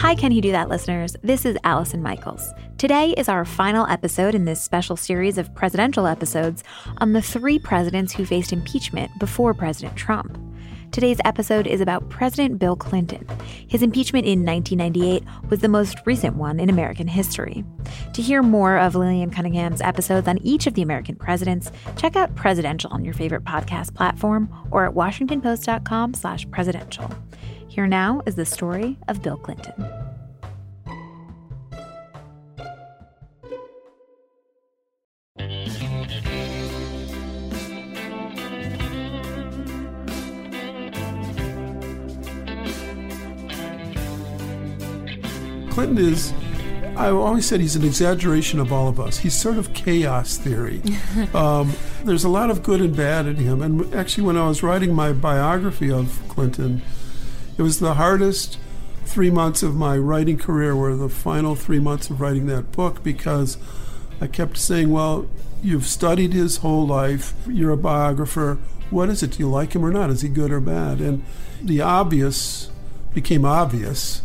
Hi, Can He Do That, listeners? This is Allison Michaels. Today is our final episode in this special series of presidential episodes on the three presidents who faced impeachment before President Trump. Today's episode is about President Bill Clinton. His impeachment in 1998 was the most recent one in American history. To hear more of Lillian Cunningham's episodes on each of the American presidents, check out Presidential on your favorite podcast platform or at washingtonpost.com/presidential. Here now is the story of Bill Clinton. Clinton is, I always said he's an exaggeration of all of us. He's sort of chaos theory. um, there's a lot of good and bad in him. And actually, when I was writing my biography of Clinton, it was the hardest three months of my writing career were the final three months of writing that book because I kept saying, well, you've studied his whole life, you're a biographer. What is it? Do you like him or not? Is he good or bad? And the obvious became obvious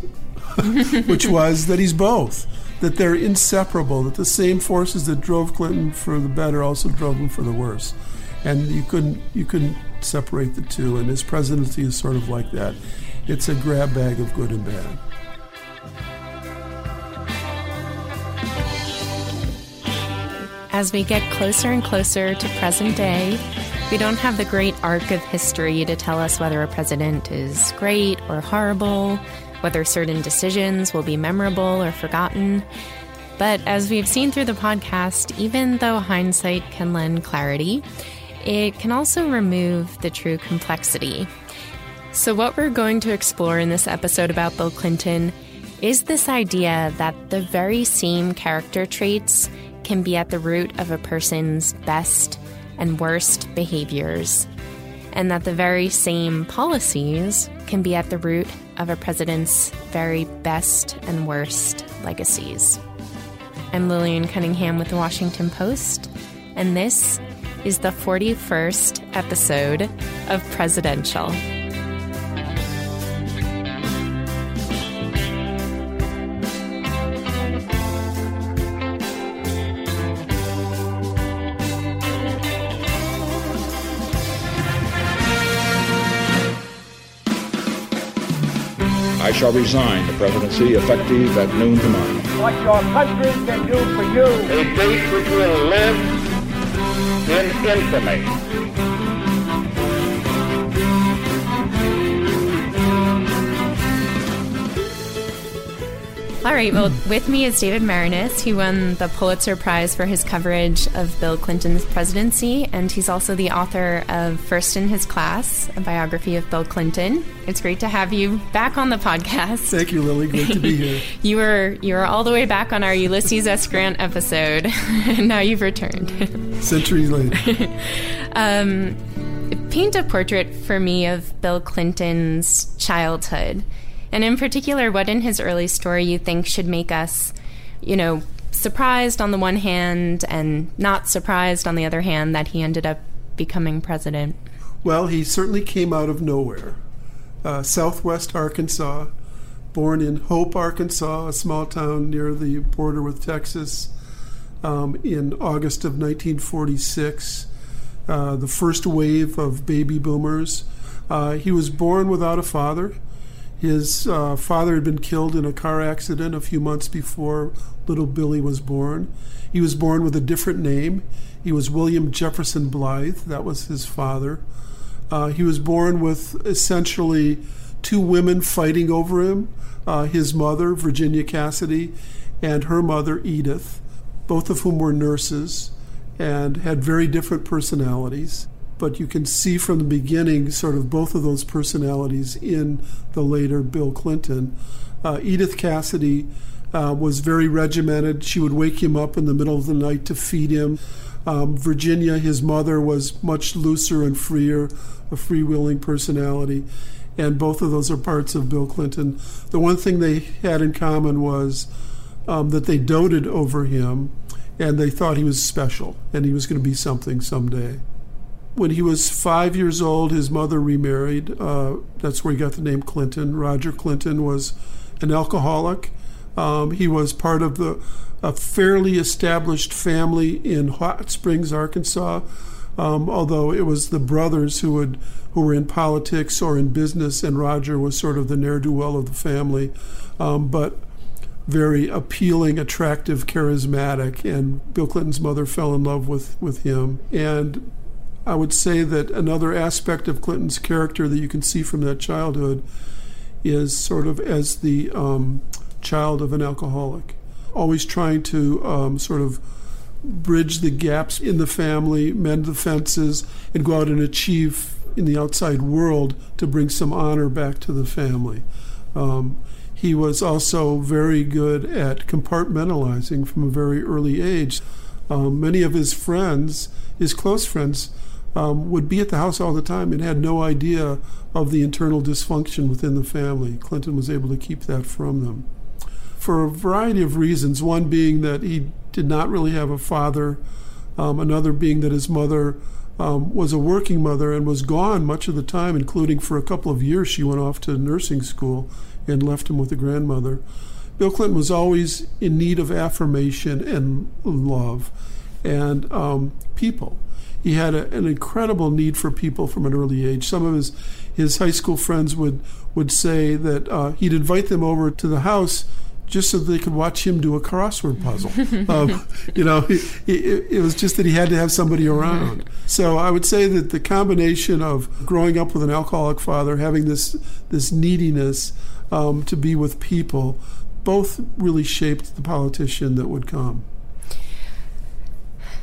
which was that he's both, that they're inseparable, that the same forces that drove Clinton for the better also drove him for the worse. And you couldn't you couldn't separate the two, and his presidency is sort of like that. It's a grab bag of good and bad. As we get closer and closer to present day, we don't have the great arc of history to tell us whether a president is great or horrible, whether certain decisions will be memorable or forgotten. But as we've seen through the podcast, even though hindsight can lend clarity, it can also remove the true complexity. So, what we're going to explore in this episode about Bill Clinton is this idea that the very same character traits can be at the root of a person's best and worst behaviors, and that the very same policies can be at the root of a president's very best and worst legacies. I'm Lillian Cunningham with the Washington Post, and this is the 41st episode of Presidential. Shall resign the presidency effective at noon tomorrow. What your country can do for you. A date which will live in infamy. All right, well, with me is David Maraniss. He won the Pulitzer Prize for his coverage of Bill Clinton's presidency, and he's also the author of First in His Class, a biography of Bill Clinton. It's great to have you back on the podcast. Thank you, Lily. Great to be here. you were you were all the way back on our Ulysses S. Grant episode, and now you've returned. Centuries later. um, paint a portrait for me of Bill Clinton's childhood and in particular, what in his early story you think should make us, you know, surprised on the one hand and not surprised on the other hand that he ended up becoming president? Well, he certainly came out of nowhere. Uh, Southwest Arkansas, born in Hope, Arkansas, a small town near the border with Texas, um, in August of 1946. Uh, the first wave of baby boomers. Uh, he was born without a father. His uh, father had been killed in a car accident a few months before little Billy was born. He was born with a different name. He was William Jefferson Blythe. That was his father. Uh, he was born with essentially two women fighting over him uh, his mother, Virginia Cassidy, and her mother, Edith, both of whom were nurses. and had very different personalities. But you can see from the beginning sort of both of those personalities in the later Bill Clinton. Uh, Edith Cassidy uh, was very regimented. She would wake him up in the middle of the night to feed him. Um, Virginia, his mother, was much looser and freer, a freewheeling personality. And both of those are parts of Bill Clinton. The one thing they had in common was um, that they doted over him and they thought he was special and he was going to be something someday. When he was five years old, his mother remarried. Uh, that's where he got the name Clinton. Roger Clinton was an alcoholic. Um, he was part of the a fairly established family in Hot Springs, Arkansas. Um, although it was the brothers who would who were in politics or in business, and Roger was sort of the ne'er do well of the family. Um, but very appealing, attractive, charismatic, and Bill Clinton's mother fell in love with, with him. And I would say that another aspect of Clinton's character that you can see from that childhood is sort of as the um, child of an alcoholic, always trying to um, sort of bridge the gaps in the family, mend the fences, and go out and achieve in the outside world to bring some honor back to the family. Um, he was also very good at compartmentalizing from a very early age. Um, many of his friends, his close friends, um, would be at the house all the time and had no idea of the internal dysfunction within the family. Clinton was able to keep that from them. For a variety of reasons, one being that he did not really have a father, um, another being that his mother um, was a working mother and was gone much of the time, including for a couple of years. She went off to nursing school and left him with a grandmother. Bill Clinton was always in need of affirmation and love and um, people. He had a, an incredible need for people from an early age. Some of his, his high school friends would, would say that uh, he'd invite them over to the house just so they could watch him do a crossword puzzle. um, you know, it, it, it, was just that he had to have somebody around. So I would say that the combination of growing up with an alcoholic father, having this this neediness, um, to be with people, both really shaped the politician that would come.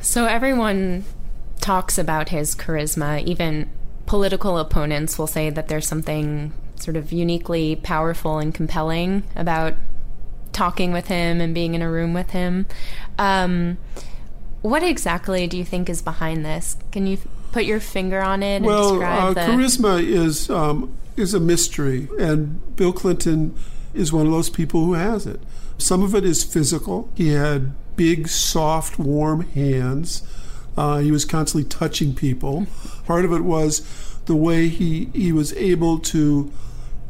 So everyone talks about his charisma. Even political opponents will say that there's something sort of uniquely powerful and compelling about talking with him and being in a room with him. Um, what exactly do you think is behind this? Can you put your finger on it? well, uh, the... charisma is um, is a mystery, and Bill Clinton is one of those people who has it. Some of it is physical. He had big, soft, warm hands. Uh, he was constantly touching people. Part of it was the way he, he was able to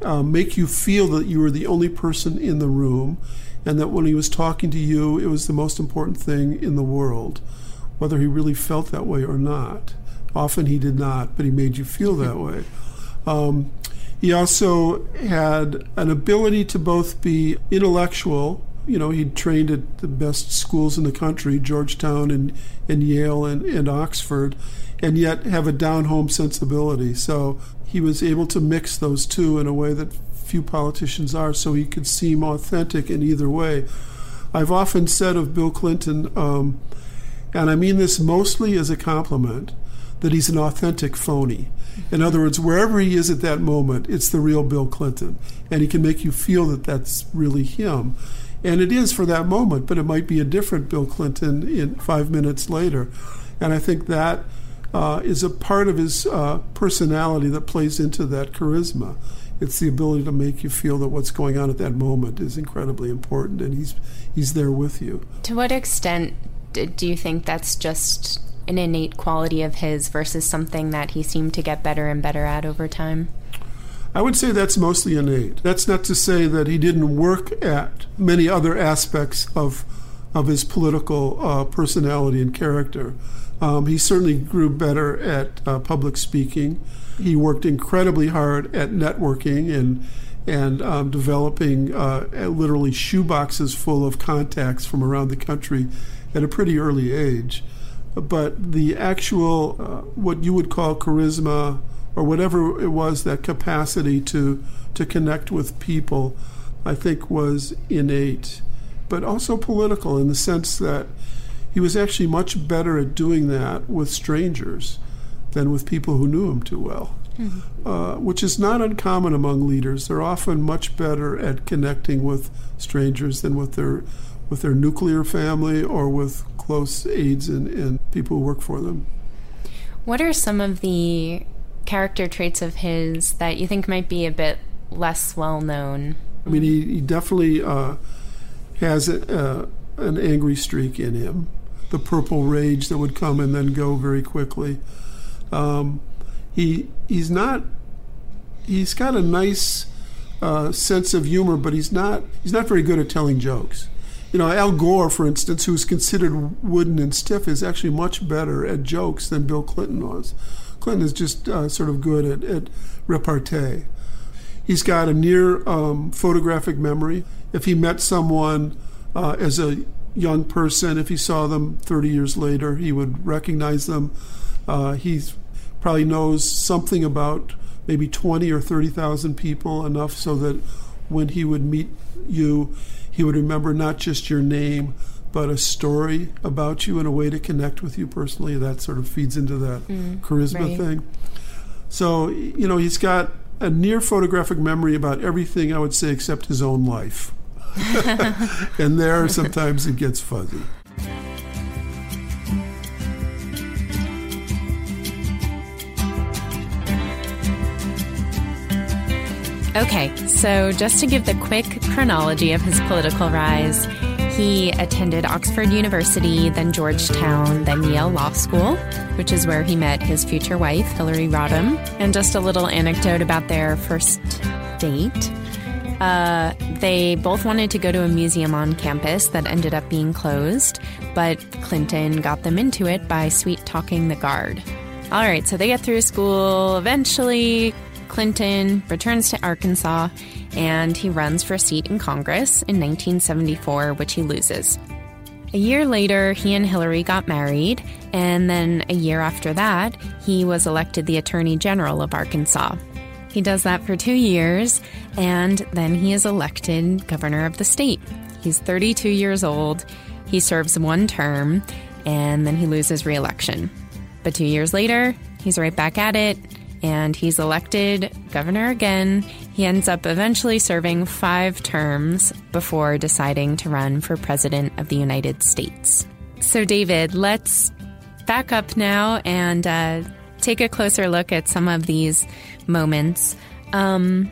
uh, make you feel that you were the only person in the room, and that when he was talking to you, it was the most important thing in the world, whether he really felt that way or not. Often he did not, but he made you feel that way. Um, he also had an ability to both be intellectual. You know, he'd trained at the best schools in the country, Georgetown and, and Yale and, and Oxford, and yet have a down home sensibility. So he was able to mix those two in a way that few politicians are, so he could seem authentic in either way. I've often said of Bill Clinton, um, and I mean this mostly as a compliment, that he's an authentic phony. In other words, wherever he is at that moment, it's the real Bill Clinton. And he can make you feel that that's really him. And it is for that moment, but it might be a different Bill Clinton in five minutes later. And I think that uh, is a part of his uh, personality that plays into that charisma. It's the ability to make you feel that what's going on at that moment is incredibly important, and he's he's there with you. To what extent do you think that's just an innate quality of his versus something that he seemed to get better and better at over time? I would say that's mostly innate. That's not to say that he didn't work at many other aspects of of his political uh, personality and character. Um, he certainly grew better at uh, public speaking. He worked incredibly hard at networking and and um, developing uh, literally shoeboxes full of contacts from around the country at a pretty early age but the actual, uh, what you would call charisma, or whatever it was, that capacity to, to connect with people, I think was innate, but also political in the sense that he was actually much better at doing that with strangers than with people who knew him too well, mm-hmm. uh, which is not uncommon among leaders. They're often much better at connecting with strangers than with their with their nuclear family or with close aides and, and people who work for them. What are some of the character traits of his that you think might be a bit less well known? I mean, he, he definitely uh, has a, uh, an angry streak in him, the purple rage that would come and then go very quickly. Um, he he's not he's got a nice uh, sense of humor, but he's not he's not very good at telling jokes. You know, Al Gore, for instance, who's considered wooden and stiff, is actually much better at jokes than Bill Clinton was. Clinton is just uh, sort of good at, at repartee. He's got a near um, photographic memory. If he met someone uh, as a young person, if he saw them 30 years later, he would recognize them. Uh, he probably knows something about maybe 20 or 30,000 people, enough so that when he would meet you, he would remember not just your name, but a story about you and a way to connect with you personally. That sort of feeds into that mm, charisma right. thing. So, you know, he's got a near photographic memory about everything, I would say, except his own life. and there, sometimes it gets fuzzy. Okay, so just to give the quick chronology of his political rise, he attended Oxford University, then Georgetown, then Yale Law School, which is where he met his future wife, Hillary Rodham. And just a little anecdote about their first date. Uh, they both wanted to go to a museum on campus that ended up being closed, but Clinton got them into it by sweet talking the guard. All right, so they get through school. Eventually, Clinton returns to Arkansas and he runs for a seat in Congress in 1974, which he loses. A year later, he and Hillary got married, and then a year after that, he was elected the Attorney General of Arkansas. He does that for two years, and then he is elected governor of the state. He's 32 years old, he serves one term, and then he loses re election. But two years later, he's right back at it and he's elected governor again. He ends up eventually serving five terms before deciding to run for president of the United States. So, David, let's back up now and uh, take a closer look at some of these moments. Um,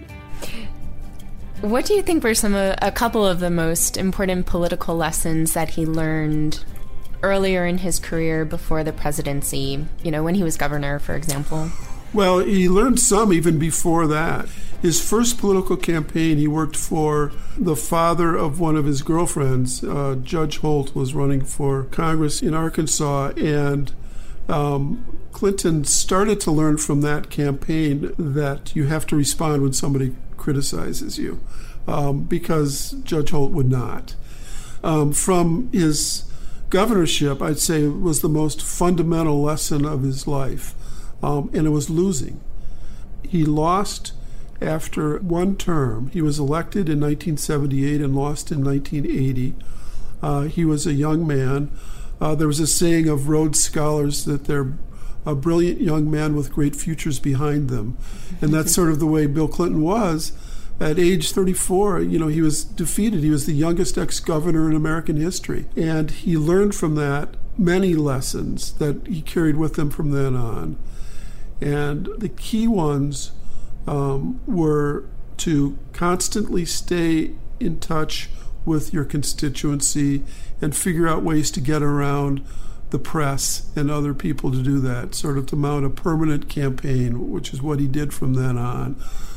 what do you think were some uh, a couple of the most important political lessons that he learned earlier in his career before the presidency? You know, when he was governor, for example. Well, he learned some even before that. His first political campaign, he worked for the father of one of his girlfriends. Uh, Judge Holt was running for Congress in Arkansas, and um, Clinton started to learn from that campaign that you have to respond when somebody criticizes you, um, because Judge Holt would not. Um, from his governorship, I'd say was the most fundamental lesson of his life um, and it was losing. He lost after one term. He was elected in 1978 and lost in 1980. Uh, he was a young man. Uh, there was a saying of Rhodes scholars that they're a brilliant young man with great futures behind them. And that's sort of the way Bill Clinton was. At age 34, you know, he was defeated. He was the youngest ex governor in American history. And he learned from that many lessons that he carried with him from then on. And the key ones um, were to constantly stay in touch with your constituency and figure out ways to get around the press and other people to do that, sort of to mount a permanent campaign, which is what he did from then on,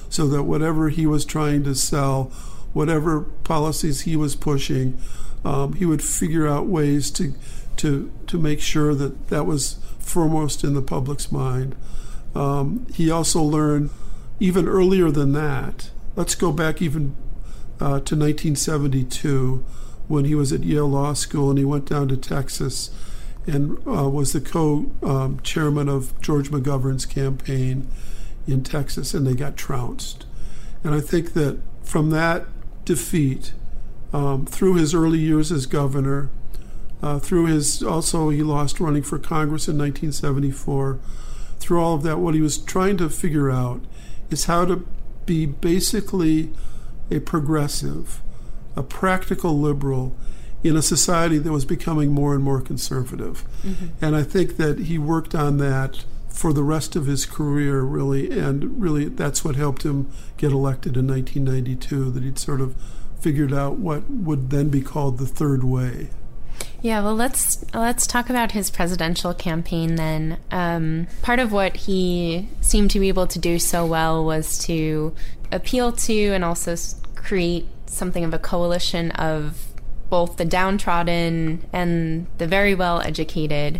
so that whatever he was trying to sell, whatever policies he was pushing, um, he would figure out ways to, to, to make sure that that was foremost in the public's mind. Um, he also learned even earlier than that. Let's go back even uh, to 1972 when he was at Yale Law School and he went down to Texas and uh, was the co um, chairman of George McGovern's campaign in Texas, and they got trounced. And I think that from that defeat, um, through his early years as governor, Uh, through his, also, he lost running for Congress in 1974. Through all of that, what he was trying to figure out is how to be basically a progressive, a practical liberal in a society that was becoming more and more conservative. Mm-hmm. And I think that he worked on that for the rest of his career, really, and really that's what helped him get elected in 1992, that he'd sort of figured out what would then be called the third way. Yeah, well, let's let's talk about his presidential campaign then. Um, part of what he seemed to be able to do so well was to appeal to and also create something of a coalition of both the downtrodden and the very well educated.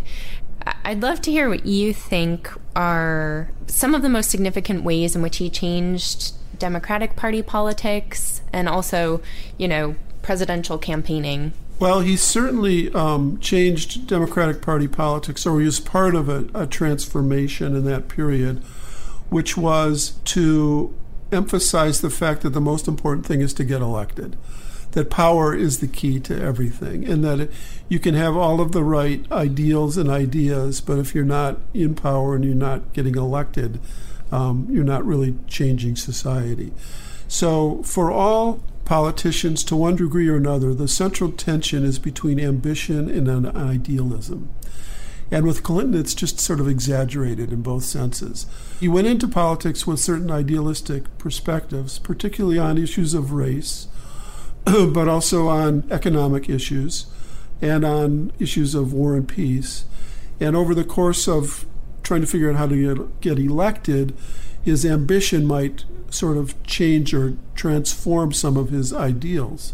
I'd love to hear what you think are some of the most significant ways in which he changed Democratic Party politics and also, you know, presidential campaigning. Well, he certainly um, changed Democratic Party politics, or he was part of a, a transformation in that period, which was to emphasize the fact that the most important thing is to get elected that power is the key to everything, and that you can have all of the right ideals and ideas, but if you're not in power and you're not getting elected, um, you're not really changing society. So, for all politicians, to one degree or another, the central tension is between ambition and an idealism. And with Clinton, it's just sort of exaggerated in both senses. He went into politics with certain idealistic perspectives, particularly on issues of race, but also on economic issues and on issues of war and peace. And over the course of trying to figure out how to get, elected, his ambition might sort of change or transform some of his ideals.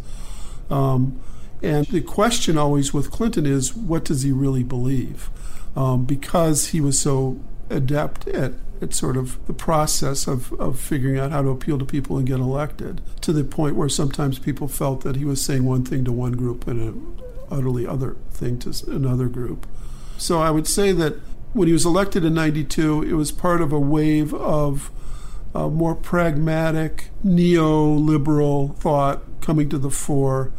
Um, and the question always with Clinton is what does he really believe? Um, because he was so adept at it's sort of the process of, of figuring out how to appeal to people and get elected to the point where sometimes people felt that he was saying one thing to one group and an utterly other thing to another group. So I would say that when he was elected in 92, it was part of a wave of uh, more pragmatic, neoliberal thought coming to the fore.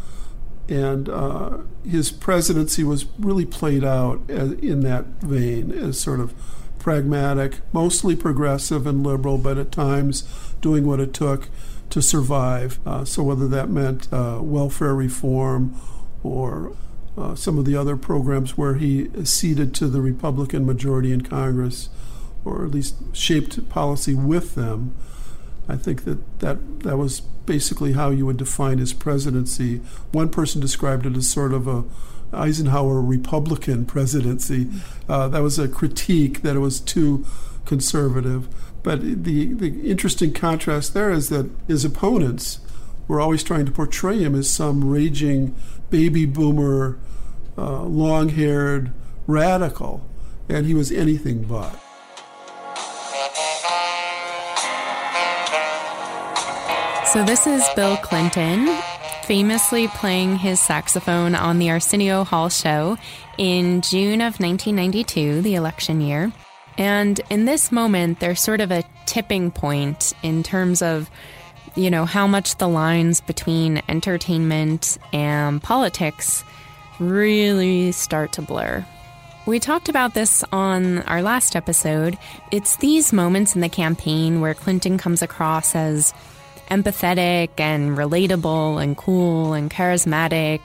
And uh, his presidency was really played out as, in that vein as sort of pragmatic, mostly progressive and liberal, but at times doing what it took to survive. Uh, so, whether that meant uh, welfare reform or uh, some of the other programs where he ceded to the Republican majority in Congress, or at least shaped policy with them, I think that, that that was basically how you would define his presidency. One person described it as sort of a Eisenhower Republican presidency. Uh, that was a critique that it was too conservative. But the, the interesting contrast there is that his opponents were always trying to portray him as some raging baby boomer, uh, long haired radical, and he was anything but. So, this is Bill Clinton famously playing his saxophone on the Arsenio Hall show in June of 1992, the election year. And in this moment, there's sort of a tipping point in terms of, you know, how much the lines between entertainment and politics really start to blur. We talked about this on our last episode. It's these moments in the campaign where Clinton comes across as empathetic and relatable and cool and charismatic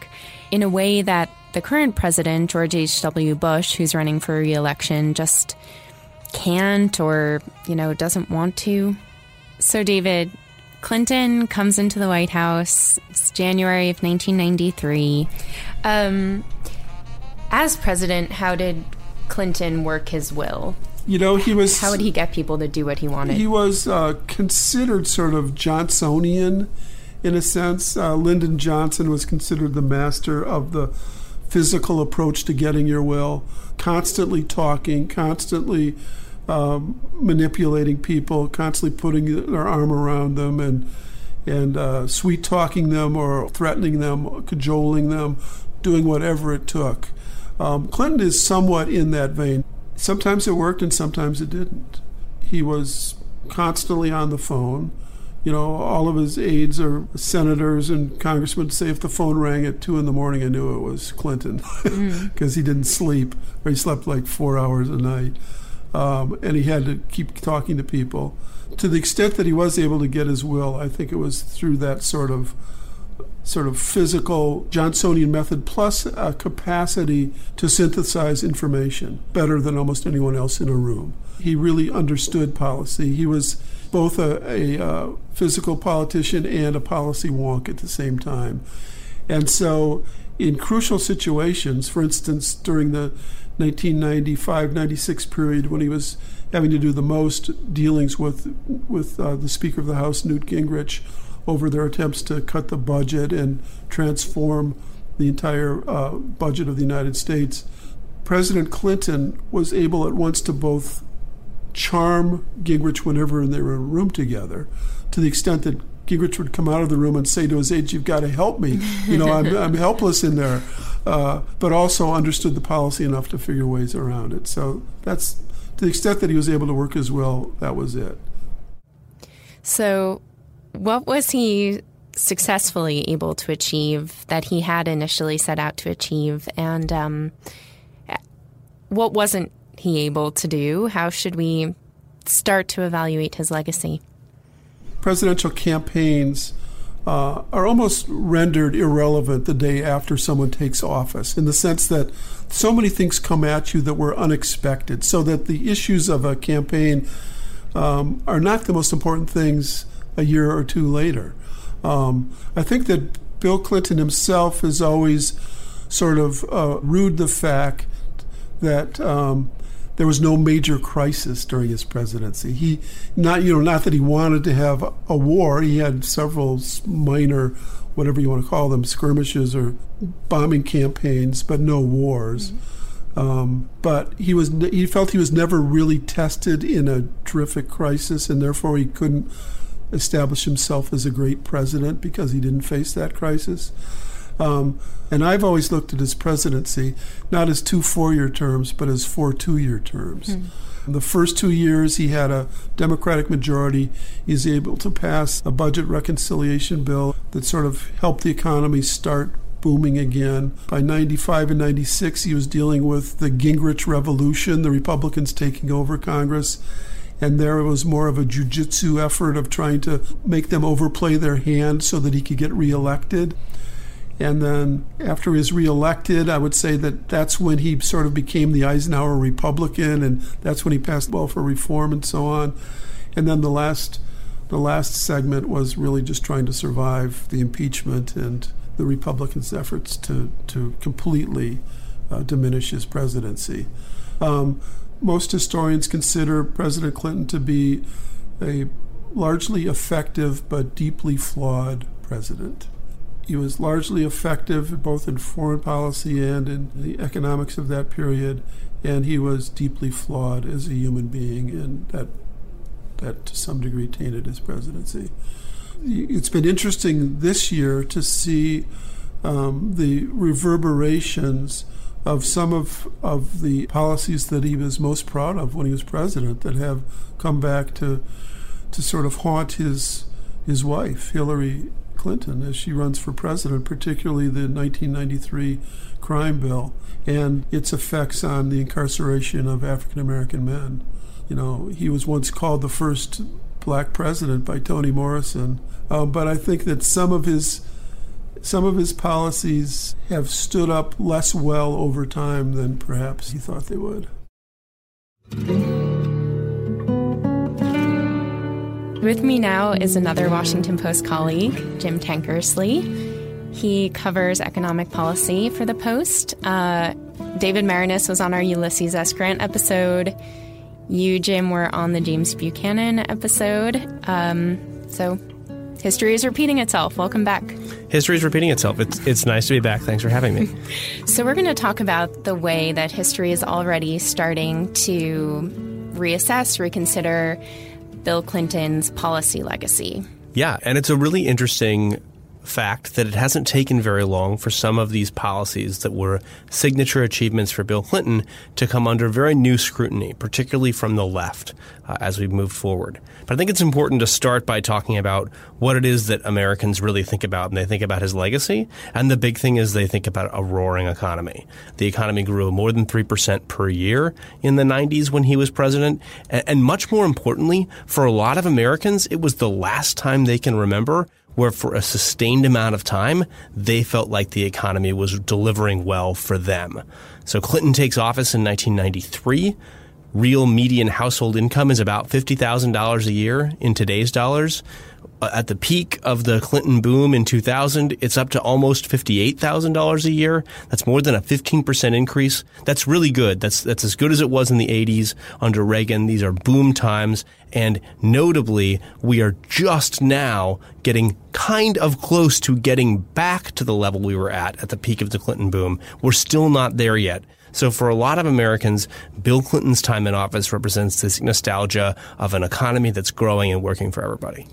in a way that the current president, George H.W. Bush, who's running for reelection, just can't or, you know, doesn't want to. So, David, Clinton comes into the White House. It's January of 1993. Um, as president, how did Clinton work his will? you know, he was. How would he get people to do what he wanted? He was uh, considered sort of Johnsonian in a sense. Uh, Lyndon Johnson was considered the master of the physical approach to getting your will, constantly talking, constantly um, manipulating people, constantly putting their arm around them and and uh, sweet talking them or threatening them, cajoling them, doing whatever it took. Um, Clinton is somewhat in that vein. Sometimes it worked and sometimes it didn't. He was constantly on the phone, you know, all of his aides or senators and congressmen say if the phone rang at two in the morning, I knew it was Clinton because mm. he didn't sleep or he slept like four hours a night. Um, and he had to keep talking to people. To the extent that he was able to get his will, I think it was through that sort of sort of physical Johnsonian method plus a capacity to synthesize information better than almost anyone else in a room. He really understood policy. He was both a, a, a uh, physical politician and a policy wonk at the same time. And so, in crucial situations, for instance, during the 1995 96 period when he was having to do the most dealings with, with uh, the Speaker of the House, Newt Gingrich, over their attempts to cut the budget and transform the entire uh, budget of the United States. President Clinton was able at once to both charm Gingrich whenever they were in a room together, to the extent that Gingrich would come out of the room and say to his aides, "You've got to help me. You know, I'm, I'm helpless in there." Uh, but also understood the policy enough to figure ways around it. So that's to the extent that he was able to work as well. That was it. So, what was he successfully able to achieve that he had initially set out to achieve, and um, what wasn't he able to do? How should we start to evaluate his legacy? Presidential campaigns uh, are almost rendered irrelevant the day after someone takes office, in the sense that so many things come at you that were unexpected, so that the issues of a campaign um, are not the most important things a year or two later. Um, I think that Bill Clinton himself has always sort of uh, rued the fact that um, there was no major crisis during his presidency. He not you know not that he wanted to have a war. He had several minor, whatever you want to call them, skirmishes or bombing campaigns, but no wars. Mm-hmm. Um, but he was he felt he was never really tested in a terrific crisis, and therefore he couldn't establish himself as a great president because he didn't face that crisis. Um, and I've always looked at his presidency not as two four year terms, but as four two year terms. Hmm. The first two years, he had a Democratic majority. He was able to pass a budget reconciliation bill that sort of helped the economy start booming again. By 95 and 96, he was dealing with the Gingrich Revolution, the Republicans taking over Congress. And there was more of a jujitsu effort of trying to make them overplay their hand so that he could get reelected. And then after he was reelected, I would say that that's when he sort of became the Eisenhower Republican, and that's when he passed welfare reform and so on. And then the last, the last segment was really just trying to survive the impeachment and the Republicans' efforts to to completely uh, diminish his presidency. Um, most historians consider President Clinton to be a largely effective but deeply flawed president. He was largely effective both in foreign policy and in the economics of that period, and he was deeply flawed as a human being, and that that to some degree tainted his presidency. It's been interesting this year to see um, the reverberations of some of, of the policies that he was most proud of when he was president that have come back to to sort of haunt his his wife, Hillary Clinton as she runs for president, particularly the 1993 crime bill and its effects on the incarceration of African American men. You know, he was once called the first black president by Toni Morrison, um, but I think that some of his some of his policies have stood up less well over time than perhaps he thought they would. With me now is another Washington Post colleague, Jim Tankersley. He covers economic policy for the Post. Uh, David Maraniss was on our Ulysses S. Grant episode. You, Jim, were on the James Buchanan episode. Um, so history is repeating itself. Welcome back. History is repeating itself. It's, it's nice to be back. Thanks for having me. so, we're going to talk about the way that history is already starting to reassess, reconsider Bill Clinton's policy legacy. Yeah, and it's a really interesting fact that it hasn't taken very long for some of these policies that were signature achievements for Bill Clinton to come under very new scrutiny, particularly from the left uh, as we moved forward. But I think it's important to start by talking about what it is that Americans really think about when they think about his legacy. And the big thing is they think about a roaring economy. The economy grew more than 3% per year in the 90s when he was president. And, and much more importantly, for a lot of Americans, it was the last time they can remember where for a sustained amount of time, they felt like the economy was delivering well for them. So Clinton takes office in 1993. Real median household income is about $50,000 a year in today's dollars. Uh, at the peak of the Clinton boom in 2000, it's up to almost $58,000 a year. That's more than a 15% increase. That's really good. That's, that's as good as it was in the 80s under Reagan. These are boom times. And notably, we are just now getting kind of close to getting back to the level we were at at the peak of the Clinton boom. We're still not there yet. So for a lot of Americans, Bill Clinton's time in office represents this nostalgia of an economy that's growing and working for everybody.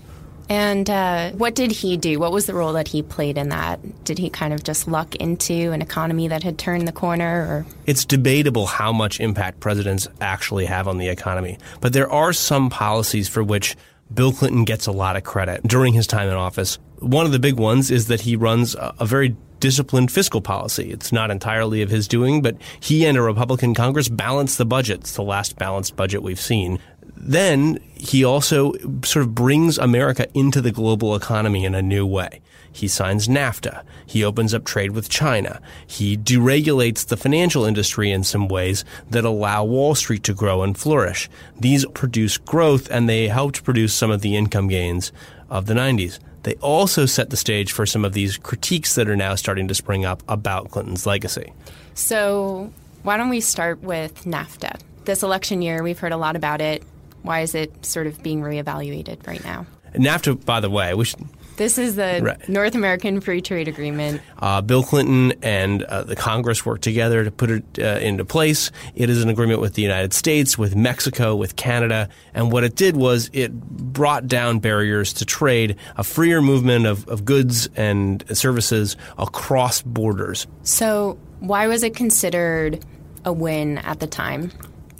And uh, what did he do? What was the role that he played in that? Did he kind of just luck into an economy that had turned the corner? Or? It's debatable how much impact presidents actually have on the economy. But there are some policies for which Bill Clinton gets a lot of credit during his time in office. One of the big ones is that he runs a very disciplined fiscal policy. It's not entirely of his doing, but he and a Republican Congress balanced the budget. It's the last balanced budget we've seen then he also sort of brings America into the global economy in a new way. He signs NAFTA. He opens up trade with China. He deregulates the financial industry in some ways that allow Wall Street to grow and flourish. These produce growth and they helped produce some of the income gains of the 90s. They also set the stage for some of these critiques that are now starting to spring up about Clinton's legacy. So, why don't we start with NAFTA? This election year, we've heard a lot about it why is it sort of being reevaluated right now? NAFTA, by the way, which this is the right. North American Free Trade Agreement. Uh, Bill Clinton and uh, the Congress worked together to put it uh, into place. It is an agreement with the United States, with Mexico, with Canada. And what it did was it brought down barriers to trade, a freer movement of, of goods and services across borders. So, why was it considered a win at the time?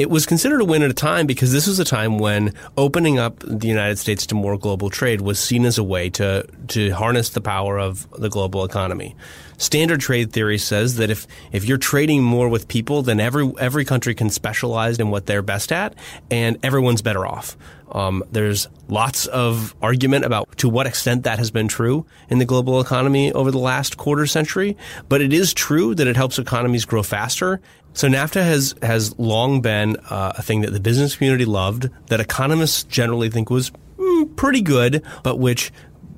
It was considered a win at a time because this was a time when opening up the United States to more global trade was seen as a way to to harness the power of the global economy. Standard trade theory says that if if you're trading more with people, then every every country can specialize in what they're best at, and everyone's better off. Um, there's lots of argument about to what extent that has been true in the global economy over the last quarter century, but it is true that it helps economies grow faster so NAFTA has has long been uh, a thing that the business community loved, that economists generally think was mm, pretty good, but which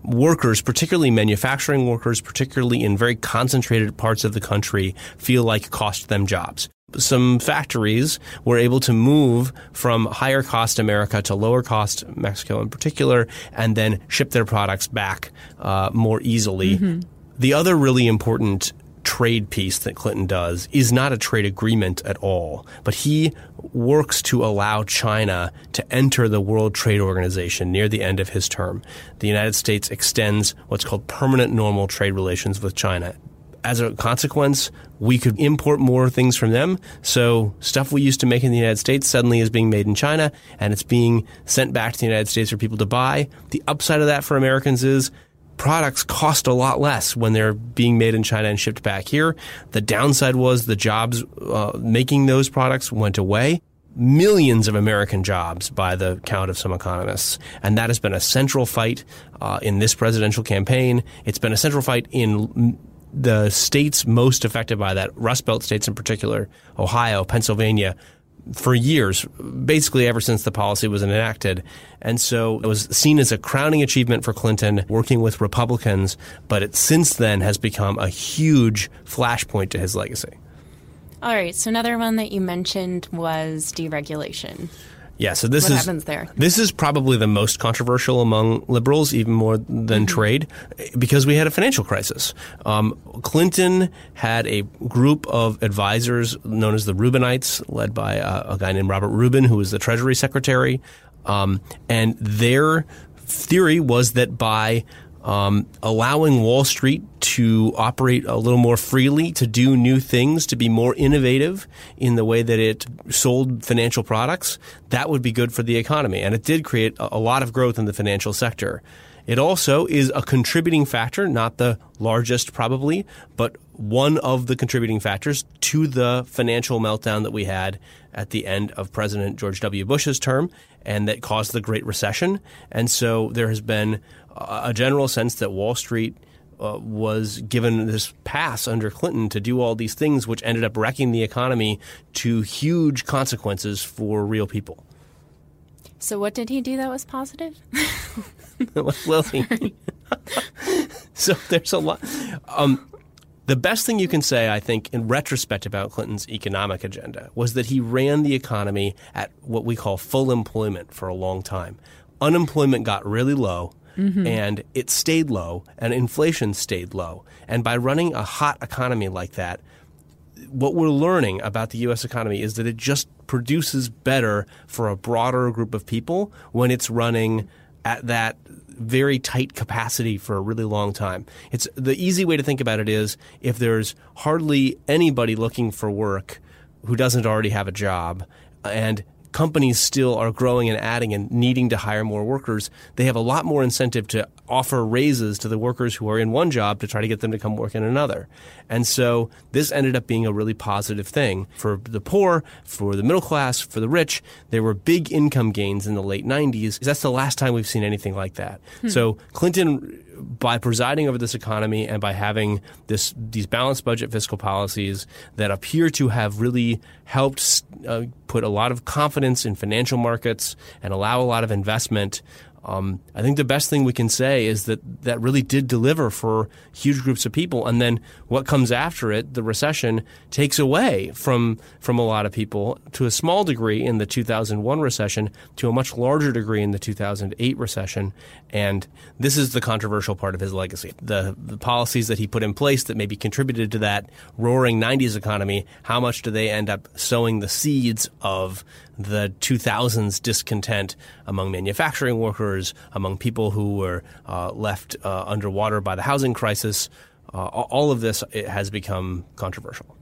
workers, particularly manufacturing workers, particularly in very concentrated parts of the country, feel like cost them jobs. Some factories were able to move from higher cost America to lower cost Mexico in particular, and then ship their products back uh, more easily. Mm-hmm. The other really important trade piece that Clinton does is not a trade agreement at all, but he works to allow China to enter the World Trade Organization near the end of his term. The United States extends what's called permanent normal trade relations with China. As a consequence, we could import more things from them. So stuff we used to make in the United States suddenly is being made in China and it's being sent back to the United States for people to buy. The upside of that for Americans is products cost a lot less when they're being made in China and shipped back here. The downside was the jobs uh, making those products went away. Millions of American jobs by the count of some economists. And that has been a central fight uh, in this presidential campaign. It's been a central fight in the states most affected by that, Rust Belt states in particular, Ohio, Pennsylvania, for years, basically ever since the policy was enacted. And so it was seen as a crowning achievement for Clinton working with Republicans, but it since then has become a huge flashpoint to his legacy. All right, so another one that you mentioned was deregulation. Yeah, so this what is happens there? This is probably the most controversial among liberals, even more than mm-hmm. trade, because we had a financial crisis. Um, Clinton had a group of advisors known as the Rubinites, led by uh, a guy named Robert Rubin, who was the Treasury Secretary, um, and their theory was that by um, allowing Wall Street to operate a little more freely, to do new things, to be more innovative in the way that it sold financial products, that would be good for the economy. And it did create a, lot of growth in the financial sector. It also is a contributing factor, not the largest probably, but one of the contributing factors to the financial meltdown that we had at the end of President George W. Bush's term and that caused the Great Recession. And so there has been a general sense that Wall Street uh, was given this pass under Clinton to do all these things, which ended up wrecking the economy to huge consequences for real people. So, what did he do that was positive? well, he, so there's a lot. Um, the best thing you can say, I think, in retrospect about Clinton's economic agenda was that he ran the economy at what we call full employment for a long time. Unemployment got really low. Mm-hmm. And it stayed low, and inflation stayed low. And by running a hot economy like that, what we're learning about the U.S. economy is that it just produces better for a broader group of people when it's running at that very tight capacity for a really long time. It's the easy way to think about it is if there's hardly anybody looking for work who doesn't already have a job and companies still are growing and adding and needing to hire more workers, they have a lot more incentive to offer raises to the workers who are in one job to try to get them to come work in another. And so this ended up being a really positive thing for the poor, for the middle class, for the rich. There were big income gains in the late 90s. That's the last time we've seen anything like that. Hmm. So Clinton by presiding over this economy and by having this these balanced budget fiscal policies that appear to have really helped uh, put a lot of confidence in financial markets and allow a lot of investment um, I think the best thing we can say is that that really did deliver for huge groups of people, and then what comes after it, the recession, takes away from from a lot of people to a small degree in the 2001 recession, to a much larger degree in the 2008 recession, and this is the controversial part of his legacy. The the policies that he put in place that maybe contributed to that roaring 90s economy, how much do they end up sowing the seeds of the 2000s discontent among manufacturing workers, among people who were uh, left uh, underwater by the housing crisis. Uh, all of this has become controversial.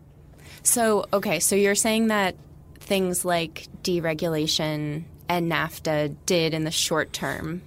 So, okay, so you're saying that things like deregulation and NAFTA did in the short term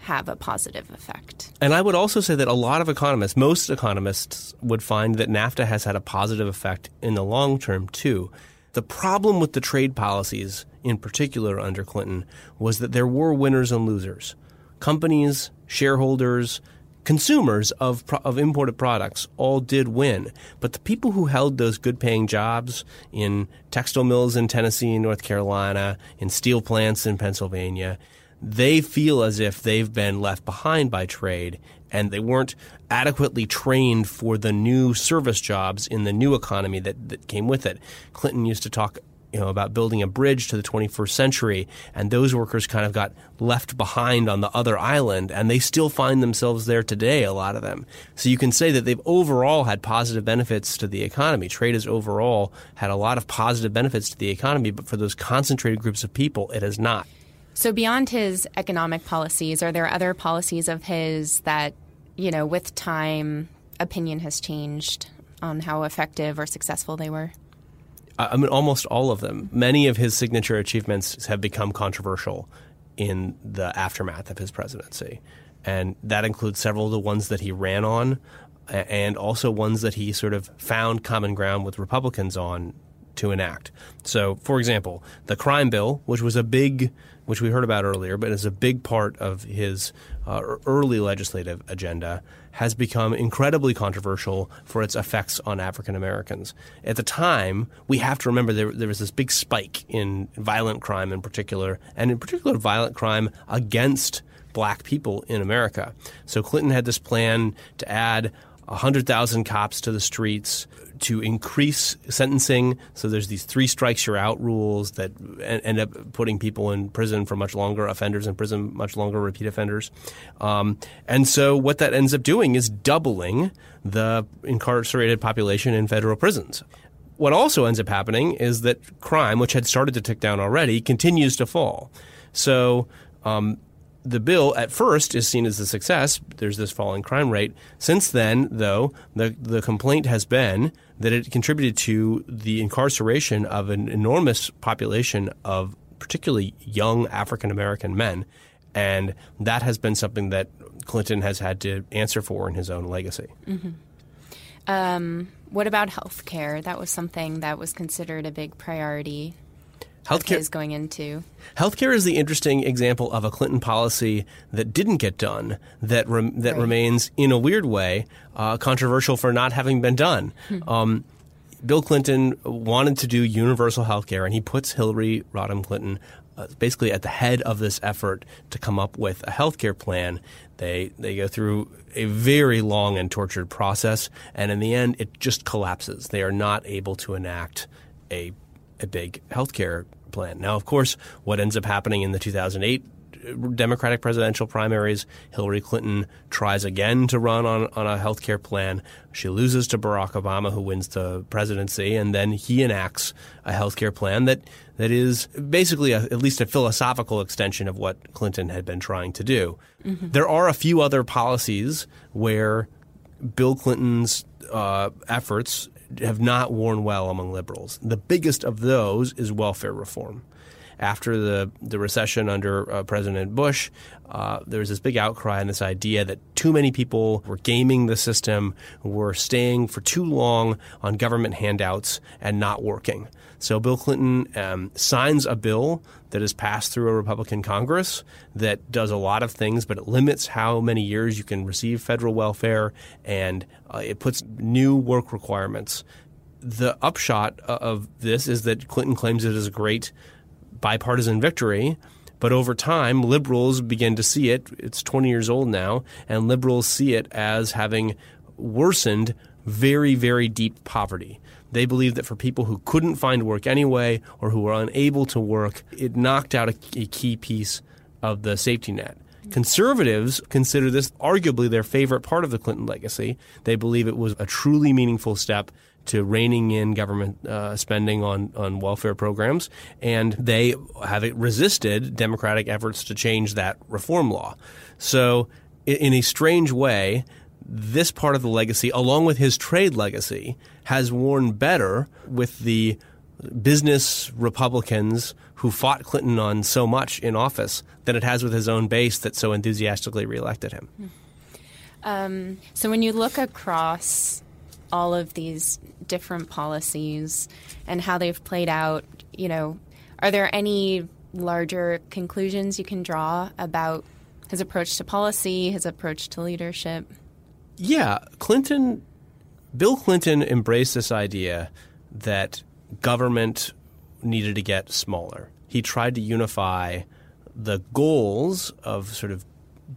have a positive effect. And I would also say that a lot of economists, most economists, would find that NAFTA has had a positive effect in the long term too. The problem with the trade policies, in particular under Clinton, was that there were winners and losers. Companies, shareholders, consumers of, of imported products all did win. But the people who held those good paying jobs in textile mills in Tennessee and North Carolina, in steel plants in Pennsylvania, they feel as if they've been left behind by trade and they weren't adequately trained for the new service jobs in the new economy that, that came with it. Clinton used to talk you know, about building a bridge to the 21st century, and those workers kind of got left behind on the other island, and they still find themselves there today, a lot of them. So you can say that they've overall had positive benefits to the economy. Trade has overall had a lot of positive benefits to the economy, but for those concentrated groups of people, it has not. So beyond his economic policies, are there other policies of his that you know, with time, opinion has changed on how effective or successful they were? I mean, almost all of them. Many of his signature achievements have become controversial in the aftermath of his presidency. And that includes several of the ones that he ran on and also ones that he sort of found common ground with Republicans on to enact. So, for example, the crime bill, which was a big, which we heard about earlier, but is a big part of his uh, early legislative agenda, has become incredibly controversial for its effects on African Americans. At the time, we have to remember there, there was this big spike in violent crime in particular, and in particular, violent crime against black people in America. So Clinton had this plan to add 100,000 cops to the streets to increase sentencing. So there's these three strikes you're out rules that end up putting people in prison for much longer, offenders in prison much longer, repeat offenders. Um, and so what that ends up doing is doubling the incarcerated population in federal prisons. What also ends up happening is that crime, which had started to tick down already, continues to fall. So um, the bill at first is seen as a success. There's this falling crime rate. Since then, though, the the complaint has been that it contributed to the incarceration of an enormous population of particularly young African American men, and that has been something that Clinton has had to answer for in his own legacy. Mm-hmm. Um, what about health care? That was something that was considered a big priority healthcare is going into. Healthcare is the interesting example of a Clinton policy that didn't get done that re- that right. remains in a weird way uh, controversial for not having been done. Hmm. Um, Bill Clinton wanted to do universal health care, and he puts Hillary Rodham Clinton uh, basically at the head of this effort to come up with a health care plan. They they go through a very long and tortured process, and in the end, it just collapses. They are not able to enact a a big healthcare plan. Now, of course, what ends up happening in the 2008 Democratic presidential primaries, Hillary Clinton tries again to run on, on a health care plan. She loses to Barack Obama, who wins the presidency, and then he enacts a health care plan that, that is basically a, at least a philosophical extension of what Clinton had been trying to do. Mm-hmm. There are a few other policies where Bill Clinton's uh, efforts have not worn well among liberals. The biggest of those is welfare reform. After the, the recession under uh, President Bush, uh, there was this big outcry and this idea that too many people were gaming the system, were staying for too long on government handouts and not working. So Bill Clinton um, signs a bill that is passed through a Republican Congress that does a lot of things, but it limits how many years you can receive federal welfare and uh, it puts new work requirements. The upshot of this is that Clinton claims it is a great bipartisan victory. But over time, liberals begin to see it. It's 20 years old now, and liberals see it as having worsened very, very deep poverty. They believe that for people who couldn't find work anyway or who were unable to work, it knocked out a, a key piece of the safety net. Conservatives consider this arguably their favorite part of the Clinton legacy. They believe it was a truly meaningful step to reining in government uh, spending on, on welfare programs, and they have resisted Democratic efforts to change that reform law. So, in a strange way, this part of the legacy, along with his trade legacy, has worn better with the business Republicans who fought Clinton on so much in office than it has with his own base that so enthusiastically reelected him. Um, so when you look across all of these different policies and how they've played out, you know, are there any larger conclusions you can draw about his approach to policy, his approach to leadership? Yeah, Clinton, Bill Clinton embraced this idea that government needed to get smaller. He tried to unify the goals of sort of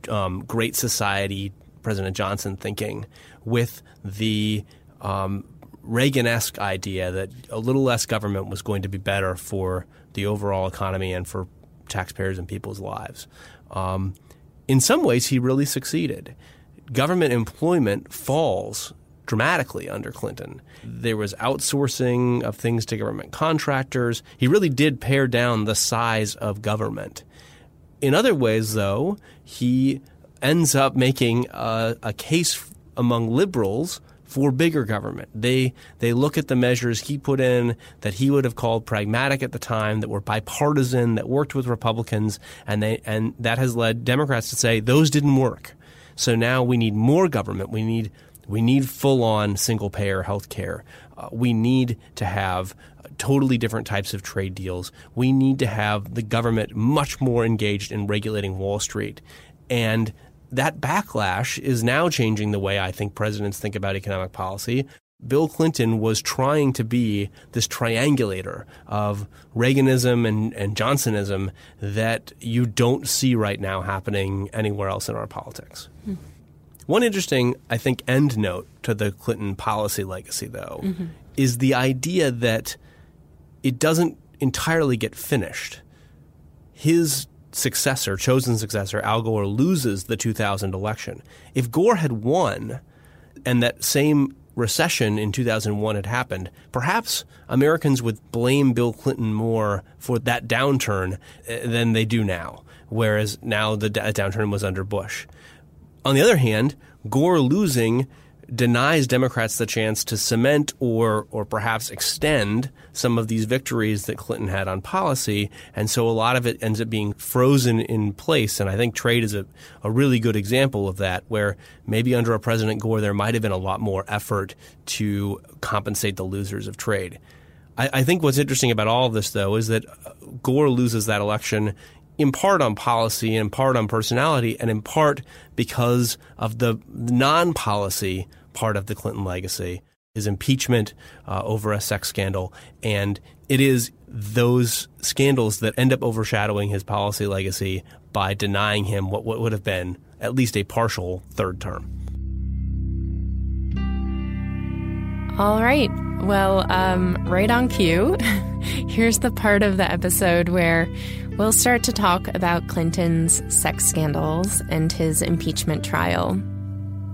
um, great society, President Johnson thinking, with the um, Reagan-esque idea that a little less government was going to be better for the overall economy and for taxpayers and people's lives. Um, in some ways, he really succeeded government employment falls dramatically under Clinton. There was outsourcing of things to government contractors. He really did pare down the size of government. In other ways, though, he ends up making a, a case among liberals for bigger government. They they look at the measures he put in that he would have called pragmatic at the time, that were bipartisan, that worked with Republicans, and they and that has led Democrats to say those didn't work. So now we need more government. We need we need full on single payer health care. Uh, we need to have totally different types of trade deals. We need to have the government much more engaged in regulating Wall Street. And that backlash is now changing the way I think presidents think about economic policy. Bill Clinton was trying to be this triangulator of Reaganism and, and Johnsonism that you don't see right now happening anywhere else in our politics. Hmm. One interesting, I think, end note to the Clinton policy legacy, though, mm-hmm. is the idea that it doesn't entirely get finished. His successor, chosen successor, Al Gore, loses the 2000 election. If Gore had won, and that same recession in 2001 had happened, perhaps Americans would blame Bill Clinton more for that downturn uh, than they do now. whereas now the downturn was under Bush. On the other hand, Gore losing denies Democrats the chance to cement or or perhaps extend some of these victories that Clinton had on policy, and so a lot of it ends up being frozen in place. And I think trade is a, a really good example of that, where maybe under a President Gore there might have been a lot more effort to compensate the losers of trade. I, I think what's interesting about all of this, though, is that uh, Gore loses that election in part on policy, and in part on personality, and in part because of the non policy part of the Clinton legacy his impeachment uh, over a sex scandal. And it is those scandals that end up overshadowing his policy legacy by denying him what, what would have been at least a partial third term. All right. Well, um, right on cue, here's the part of the episode where we'll start to talk about Clinton's sex scandals and his impeachment trial.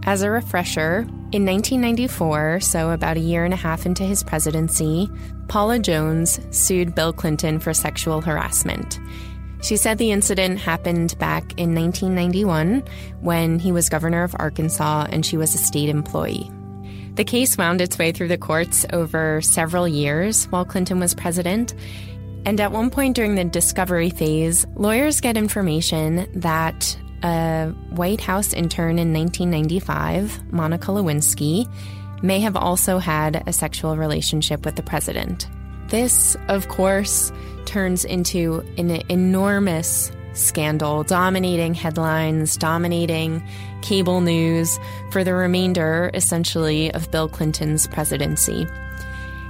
As a refresher, in 1994, so about a year and a half into his presidency, Paula Jones sued Bill Clinton for sexual harassment. She said the incident happened back in 1991 when he was governor of Arkansas and she was a state employee. The case wound its way through the courts over several years while Clinton was president. And at one point during the discovery phase, lawyers get information that a White House intern in 1995, Monica Lewinsky, may have also had a sexual relationship with the president. This, of course, turns into an enormous scandal, dominating headlines, dominating cable news for the remainder, essentially, of Bill Clinton's presidency.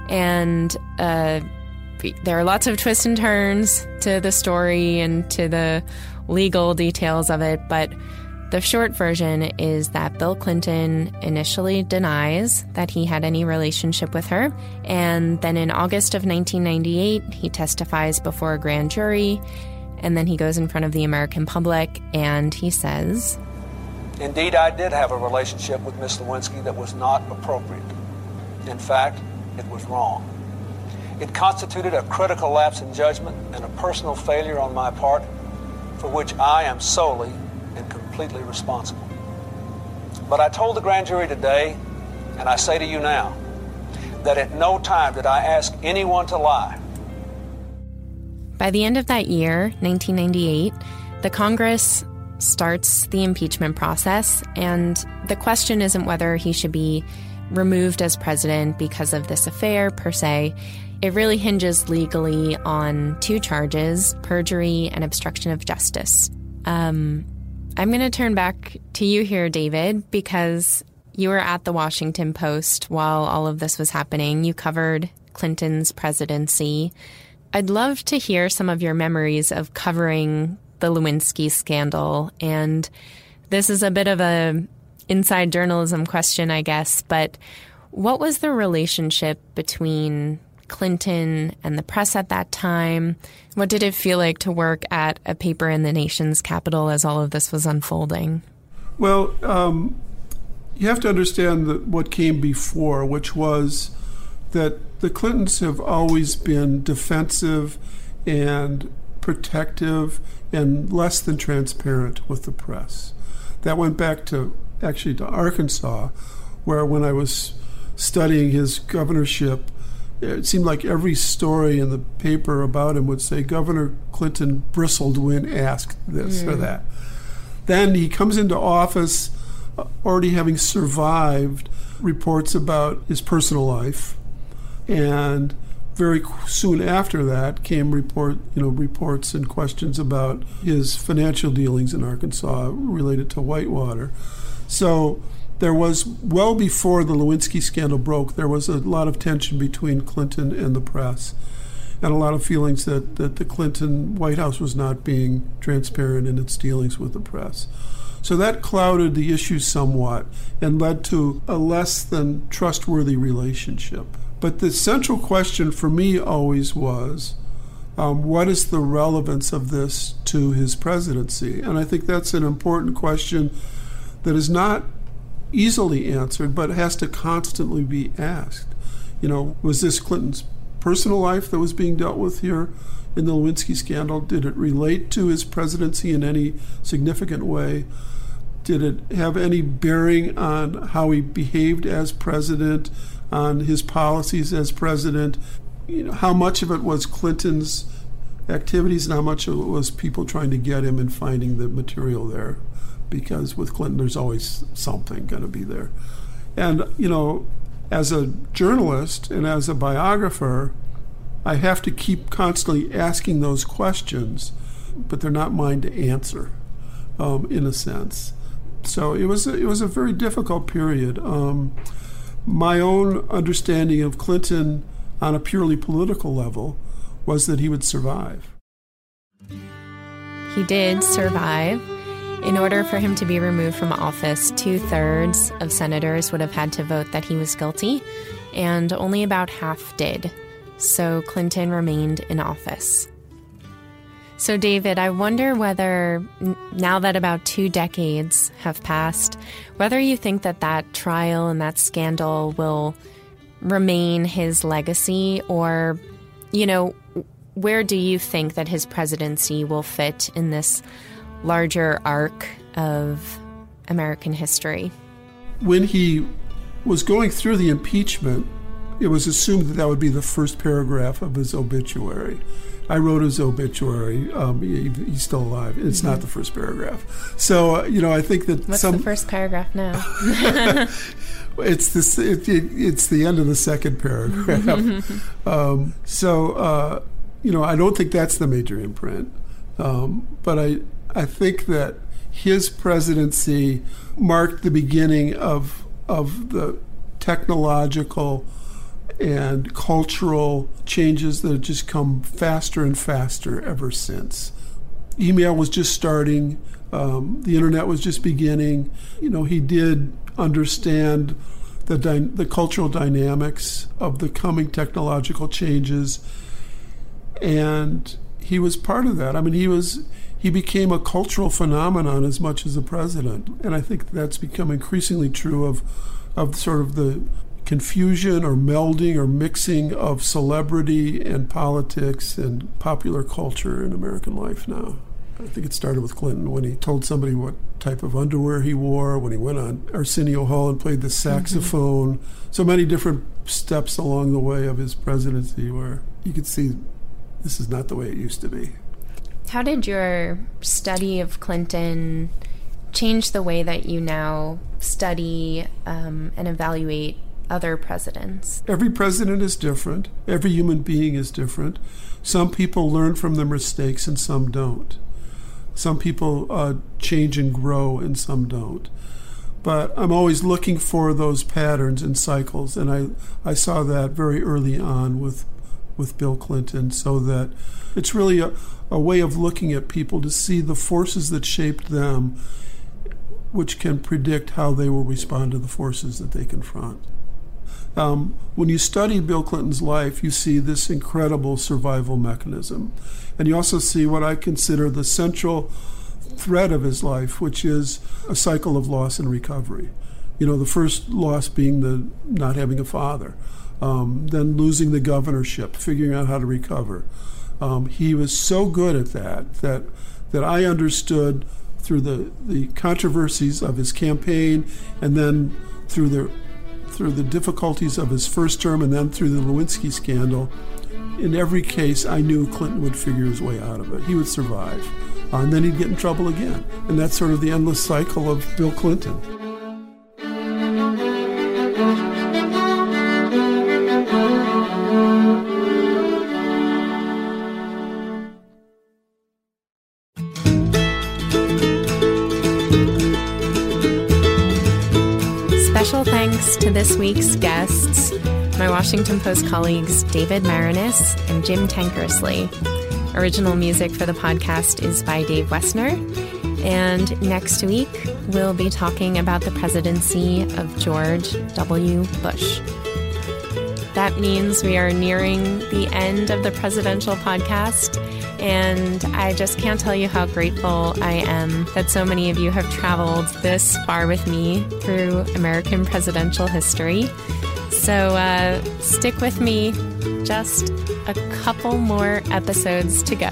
And uh, there are lots of twists and turns to the story and to the legal details of it, but the short version is that Bill Clinton initially denies that he had any relationship with her. And then in August of 1998, he testifies before a grand jury. And then he goes in front of the American public and he says, Indeed, I did have a relationship with Miss Lewinsky that was not appropriate. In fact, it was wrong. It constituted a critical lapse in judgment and a personal failure on my part for which I am solely and completely responsible. But I told the grand jury today, and I say to you now, that at no time did I ask anyone to lie. By the end of that year, 1998, the Congress starts the impeachment process, and the question isn't whether he should be removed as president because of this affair per se. It really hinges legally on two charges perjury and obstruction of justice. Um, I'm going to turn back to you here, David, because you were at the Washington Post while all of this was happening. You covered Clinton's presidency. I'd love to hear some of your memories of covering the Lewinsky scandal. And this is a bit of a inside journalism question, I guess, but what was the relationship between Clinton and the press at that time. What did it feel like to work at a paper in the nation's capital as all of this was unfolding? Well, um, you have to understand that what came before, which was that the Clintons have always been defensive and protective and less than transparent with the press. That went back to actually to Arkansas, where when I was studying his governorship, it seemed like every story in the paper about him would say Governor Clinton bristled when asked this mm. or that. Then he comes into office uh, already having survived reports about his personal life, and very soon after that came report, you know, reports and questions about his financial dealings in Arkansas related to Whitewater. So there was well before the Lewinsky scandal broke, there was a lot of tension between Clinton and the press, and a lot of feelings that, that the Clinton White House was not being transparent in its dealings with the press. So that clouded the issue somewhat and led to a less than trustworthy relationship. But the central question for me always was um, what is the relevance of this to his presidency? And I think that's an important question that is not easily answered, but has to constantly be asked. You know, was this Clinton's personal life that was being dealt with here? in the Lewinsky scandal? Did it relate to his presidency in any significant way? Did it have any bearing on how he behaved as president, on his policies as president? You know, how much of it was Clinton's activities and how much of it was people trying to get him and finding the material there? Because with Clinton, there's always something going to be there. And, you know, as a journalist and as a biographer, I have to keep constantly asking those questions, but they're not mine to answer, um, in a sense. So it was a, it was a very difficult period. Um, my own understanding of Clinton on a purely political level was that he would survive. He did survive. In order for him to be removed from office, two thirds of senators would have had to vote that he was guilty, and only about half did. So Clinton remained in office. So, David, I wonder whether, now that about two decades have passed, whether you think that that trial and that scandal will remain his legacy, or, you know, where do you think that his presidency will fit in this larger arc of American history. When he was going through the impeachment, it was assumed that that would be the first paragraph of his obituary. I wrote his obituary. Um, he, he's still alive. It's mm-hmm. not the first paragraph. So uh, you know, I think that what's some, the first paragraph now? it's this. It, it, it's the end of the second paragraph. um, so uh, you know, I don't think that's the major imprint. Um, but I I think that his presidency marked the beginning of of the technological and cultural changes that have just come faster and faster ever since. Email was just starting, um, the internet was just beginning. You know, he did understand the, dy- the cultural dynamics of the coming technological changes, and he was part of that. I mean, he was he became a cultural phenomenon as much as the president. And I think that's become increasingly true of, of sort of the confusion or melding or mixing of celebrity and politics and popular culture in American life now. I think it started with Clinton when he told somebody what type of underwear he wore, when he went on Arsenio Hall and played the saxophone. Mm-hmm. So many different steps along the way of his presidency where you could see this is not the way it used to be. How did your study of Clinton change the way that you now study um, and evaluate other presidents? Every president is different. Every human being is different. Some people learn from their mistakes and some don't. Some people uh, change and grow and some don't. But I'm always looking for those patterns and cycles, and I, I saw that very early on with with Bill Clinton, so that it's really a, a way of looking at people to see the forces that shaped them, which can predict how they will respond to the forces that they confront. Um, when you study Bill Clinton's life, you see this incredible survival mechanism. And you also see what I consider the central thread of his life, which is a cycle of loss and recovery. You know, the first loss being the not having a father, um, then losing the governorship, figuring out how to recover. Um, he was so good at that that that I understood through the, the controversies of his campaign and then through the through the difficulties of his first term and then through the Lewinsky scandal. In every case, I knew Clinton would figure his way out of it. He would survive. Uh, and then he'd get in trouble again. And that's sort of the endless cycle of Bill Clinton. Washington Post colleagues David Maraniss and Jim Tankersley. Original music for the podcast is by Dave Wessner. And next week, we'll be talking about the presidency of George W. Bush. That means we are nearing the end of the presidential podcast. And I just can't tell you how grateful I am that so many of you have traveled this far with me through American presidential history. So uh, stick with me, just a couple more episodes to go.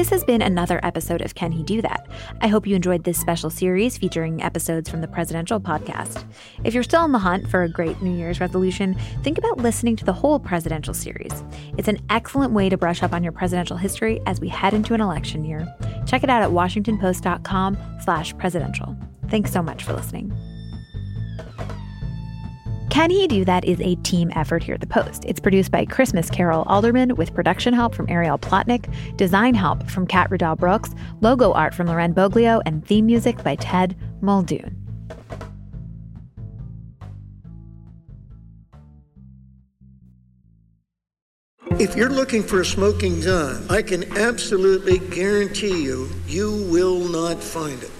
This has been another episode of Can He Do That? I hope you enjoyed this special series featuring episodes from the Presidential Podcast. If you're still on the hunt for a great New Year's resolution, think about listening to the whole presidential series. It's an excellent way to brush up on your presidential history as we head into an election year. Check it out at washingtonpost.com slash presidential. Thanks so much for listening. Can He Do That is a team effort here at the Post. It's produced by Christmas Carol Alderman with production help from Ariel Plotnick, design help from Kat Riddell Brooks, logo art from Loren Boglio, and theme music by Ted Muldoon. If you're looking for a smoking gun, I can absolutely guarantee you, you will not find it.